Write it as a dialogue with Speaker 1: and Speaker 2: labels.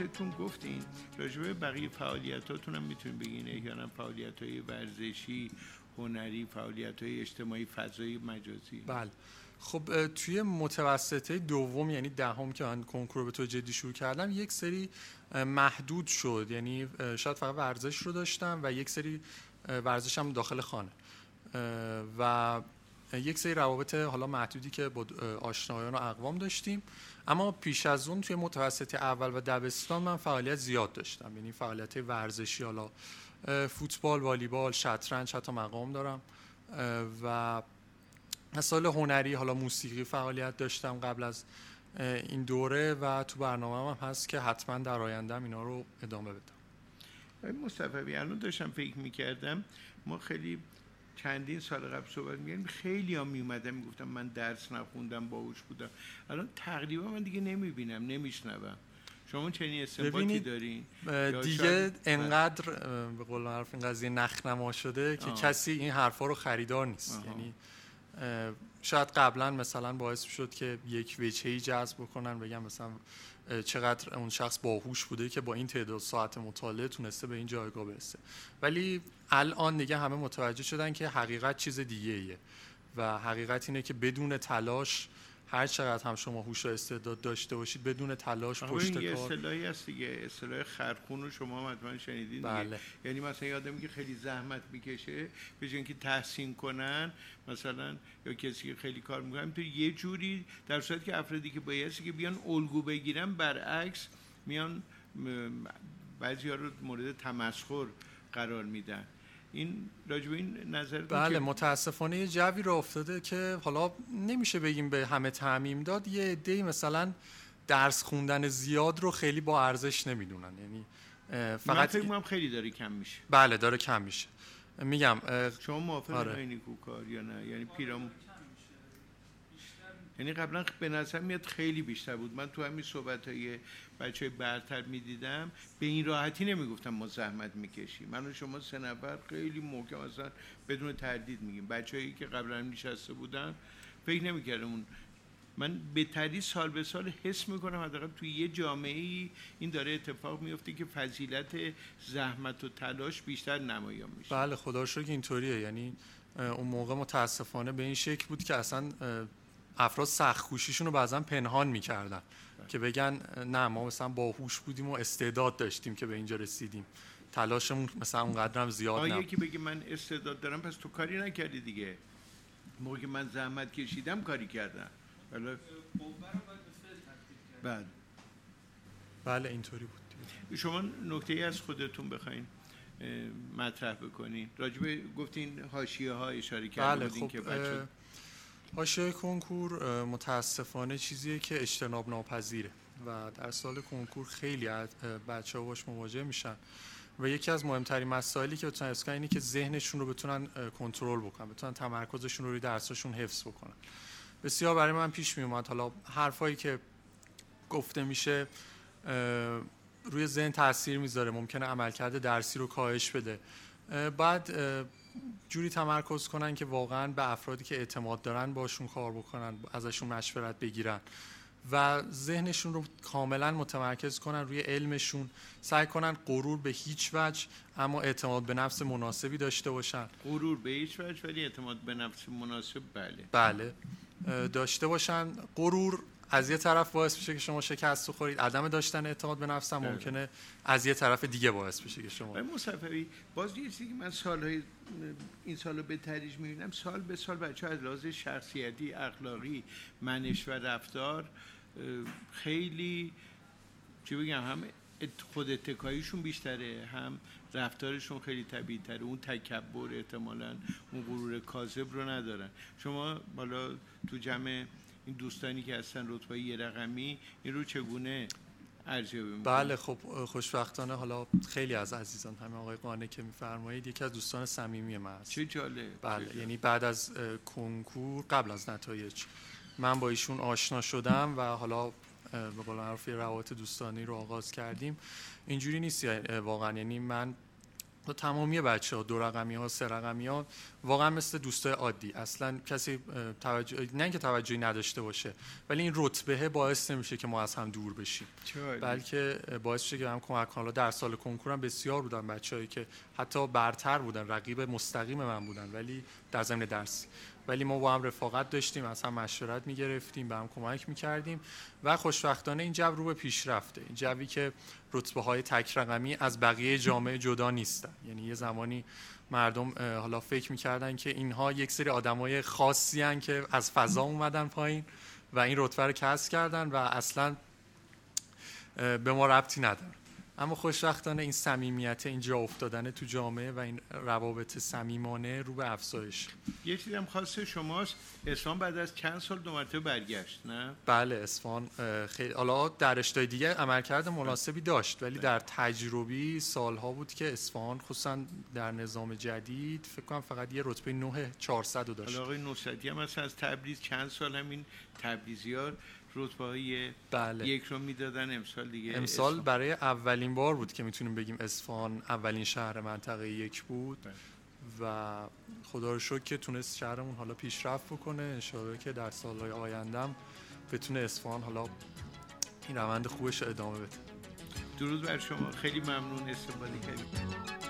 Speaker 1: مطالعاتتون گفتین. راجبه بقیه فعالیتاتون هم می‌تونین بگین احیانا فعالیت های ورزشی هنری فعالیت های اجتماعی فضایی مجازی.
Speaker 2: بله. خب توی متوسطه دوم یعنی دهم که من کنکور به تو جدی شروع کردم یک سری محدود شد. یعنی شاید فقط ورزش رو داشتم و یک سری ورزشم داخل خانه. و یک سری روابط حالا محدودی که با آشنایان و اقوام داشتیم. اما پیش از اون توی متوسط اول و دبستان من فعالیت زیاد داشتم. یعنی فعالیت ورزشی حالا فوتبال والیبال شطرنج حتی مقام دارم. و مسائل هنری حالا موسیقی فعالیت داشتم قبل از این دوره و تو برنامه هم هست که حتما در آیندهم اینا رو ادامه بدم.
Speaker 1: مصطفی الان داشتم فکر می‌کردم ما خیلی چندین سال قبل صحبت میگردیم خیلی ها میومدن می‌گفتم من درس نخوندم باهوش بودم. الان تقریبا من دیگه نمی‌بینم نمیشنوم. شما چنین استنباطی دارین؟
Speaker 2: دیگه انقدر به قول معروف این قضیه نخنما شده که کسی این حرفا رو خریدار نیست. یعنی شاید قبلا مثلا باعث شد که یک وجهی جذب بکنن بگم مثلا چقدر اون شخص باهوش بوده که با این تعداد ساعت مطالعه تونسته به این جایگاه برسه. ولی الان دیگه همه متوجه شدن که حقیقت چیز دیگه ایه و حقیقت اینه که بدون تلاش هر چقدر هم شما هوش و استعداد داشته باشید بدون تلاش پشت
Speaker 1: کار. این اصطلاحی هست دیگه اصطلاح خرخون رو شما حتما شنیدین بله. یعنی مثلا یادم که خیلی زحمت می‌کشه به که تحسین کنن مثلا یا کسی که خیلی کار می‌کنن تو یه جوری در صورتی که افرادی که بایستی که بیان الگو بگیرن برعکس میان بعضی ها رو مورد تمسخر قرار میدن. این راجب این نظر
Speaker 2: بله متاسفانه یه جوی رو افتاده که حالا نمیشه بگیم به همه تعمیم داد. یه عده مثلا درس خوندن زیاد رو خیلی با ارزش نمی‌دونن. یعنی
Speaker 1: فقط من خیلی داره کم میشه.
Speaker 2: بله داره کم میشه. میگم
Speaker 1: شما موافق آره. یا نه؟ یعنی پیرام یعنی قبلا به نظر میاد خیلی بیشتر بود. من تو همین صحبت های بچه برتر می‌دیدم به این راحتی نمی‌گفتم ما زحمت می‌کشیم. من و شما سه نفر خیلی محکم اصلا بدون تردید میگیم. بچه هایی که قبلا نشسته بودن فکر نمی‌کردم اون من به تری سال به سال حس می‌کنم حداقل توی یه جامعه ای این داره اتفاق میفته که فضیلت زحمت و تلاش بیشتر نمایان میشه.
Speaker 2: بله خدا که اینطوریه. یعنی اون موقع متاسفانه به این شکل بود که اصلا افراد سخت کوشیشون رو بعضا پنهان می‌کردن که بگن نه ما مثلا باهوش بودیم و استعداد داشتیم که به اینجا رسیدیم. تلاشمون مثلا اونقدر هم زیاد
Speaker 1: نبود. یکی بگی من استعداد دارم پس تو کاری نکردی دیگه. موقعی من زحمت کشیدم کاری کردم. بله
Speaker 2: بله. بله اینطوری بود.
Speaker 1: شما نکته ای از خودتون بخواین مطرح بکنین. راجبه گفتین حاشیه ها اشاره کردین بله خب که بچه
Speaker 2: حاشیه کنکور متاسفانه چیزیه که اجتناب ناپذیره و در سال کنکور خیلی بچه ها باش مواجه میشن و یکی از مهمترین مسائلی که بتونن اسکان اینه که ذهنشون رو بتونن کنترل بکنن بتونن تمرکزشون رو روی درسشون حفظ بکنن. بسیار برای من پیش می اومد حالا حرفایی که گفته میشه روی ذهن تاثیر می‌ذاره. ممکنه عملکرد درسی رو کاهش بده. بعد جوری تمرکز کنن که واقعا به افرادی که اعتماد دارن باشون کار بکنن ازشون مشورت بگیرن و ذهنشون رو کاملا متمرکز کنن روی علمشون. سعی کنن غرور به هیچ وجه اما اعتماد به نفس مناسبی داشته باشن.
Speaker 1: غرور به هیچ وجه ولی اعتماد به نفس مناسب بله.
Speaker 2: بله. داشته باشن. غرور از یه طرف باعث میشه که شما شکست بخورید عدم داشتن اعتماد به نفس هم ممکنه از یه طرف دیگه باعث بشه که شما
Speaker 1: مصطفی باز یه چیزی که من سالهای این سالو به تدریج می‌بینم سال به سال بچه از لحاظ شخصیتی اخلاقی منش و رفتار خیلی چی بگم هم خود اتکاییشون بیشتره هم رفتارشون خیلی طبیعی تره اون تکبر احتمالا اون غرور کاذب رو ندارن. شما بالا تو جمع این دوستانی که هستن رتبه یه رقمی این رو چگونه ارزیابی
Speaker 2: بله خب خوشبختانه حالا خیلی از عزیزان همه آقای قانه که میفرمایید یکی از دوستان صمیمی من است
Speaker 1: چه جالب
Speaker 2: بله یعنی بعد از کنکور قبل از نتایج. من با ایشون آشنا شدم و حالا به قول معروف روابط دوستانی رو آغاز کردیم. اینجوری نیست واقعا. یعنی من تمامی بچه ها دو رقمی ها سه رقمی ها واقعا مثل دوستای عادی. اصلا کسی توجه نه اینکه توجهی نداشته باشه ولی این رتبه باعث نمیشه که ما از هم دور بشیم. بلکه باعث میشه که هم کمک حالا در سال کنکورم بسیار بودن بچههایی که حتی برتر بودن رقیب مستقیم من بودن ولی در زمین درسی. ولی ما با هم رفاقت داشتیم از هم مشورت می‌گرفتیم به هم کمک می‌کردیم و خوشبختانه این جو رو به پیشرفته این جوی که رتبه های تک رقمی از بقیه جامعه جدا نیستن. یعنی یه زمانی مردم حالا فکر می‌کردن که اینها یک سری آدمای خاصی هن که از فضا اومدن پایین و این رتبه رو کسب کردن و اصلا به ما ربطی ندارن. اما خوشبختانه این صمیمیت اینجا افتادن تو جامعه و این روابط صمیمانه رو به افزایش.
Speaker 1: یه چیزی هم خاص شماست اسفان بعد از چند سال دو مرتبه برگشت نه؟
Speaker 2: بله اسفان خیلی حالا در رشته دیگه عملکرد مناسبی داشت ولی در تجربی سالها بود که اسفان خصوصا در نظام جدید فکر کنم فقط یه رتبه 9 400 رو داشت.
Speaker 1: آقای نصرتی هم از تبریز چند سال همین تبریزیار. رتبه های
Speaker 2: بله.
Speaker 1: یک رو می‌دادن. امسال دیگه
Speaker 2: امسال برای اولین بار بود که می‌تونیم بگیم اصفهان اولین شهر منطقه یک بود. بله. و خدا رو شکر که تونست شهرمون حالا پیشرفت بکنه. انشاءالله که در سالهای آیندهم بتونه اصفهان حالا این روند خوبش ادامه بده.
Speaker 1: درود بر شما. خیلی ممنون. استفاده کردید.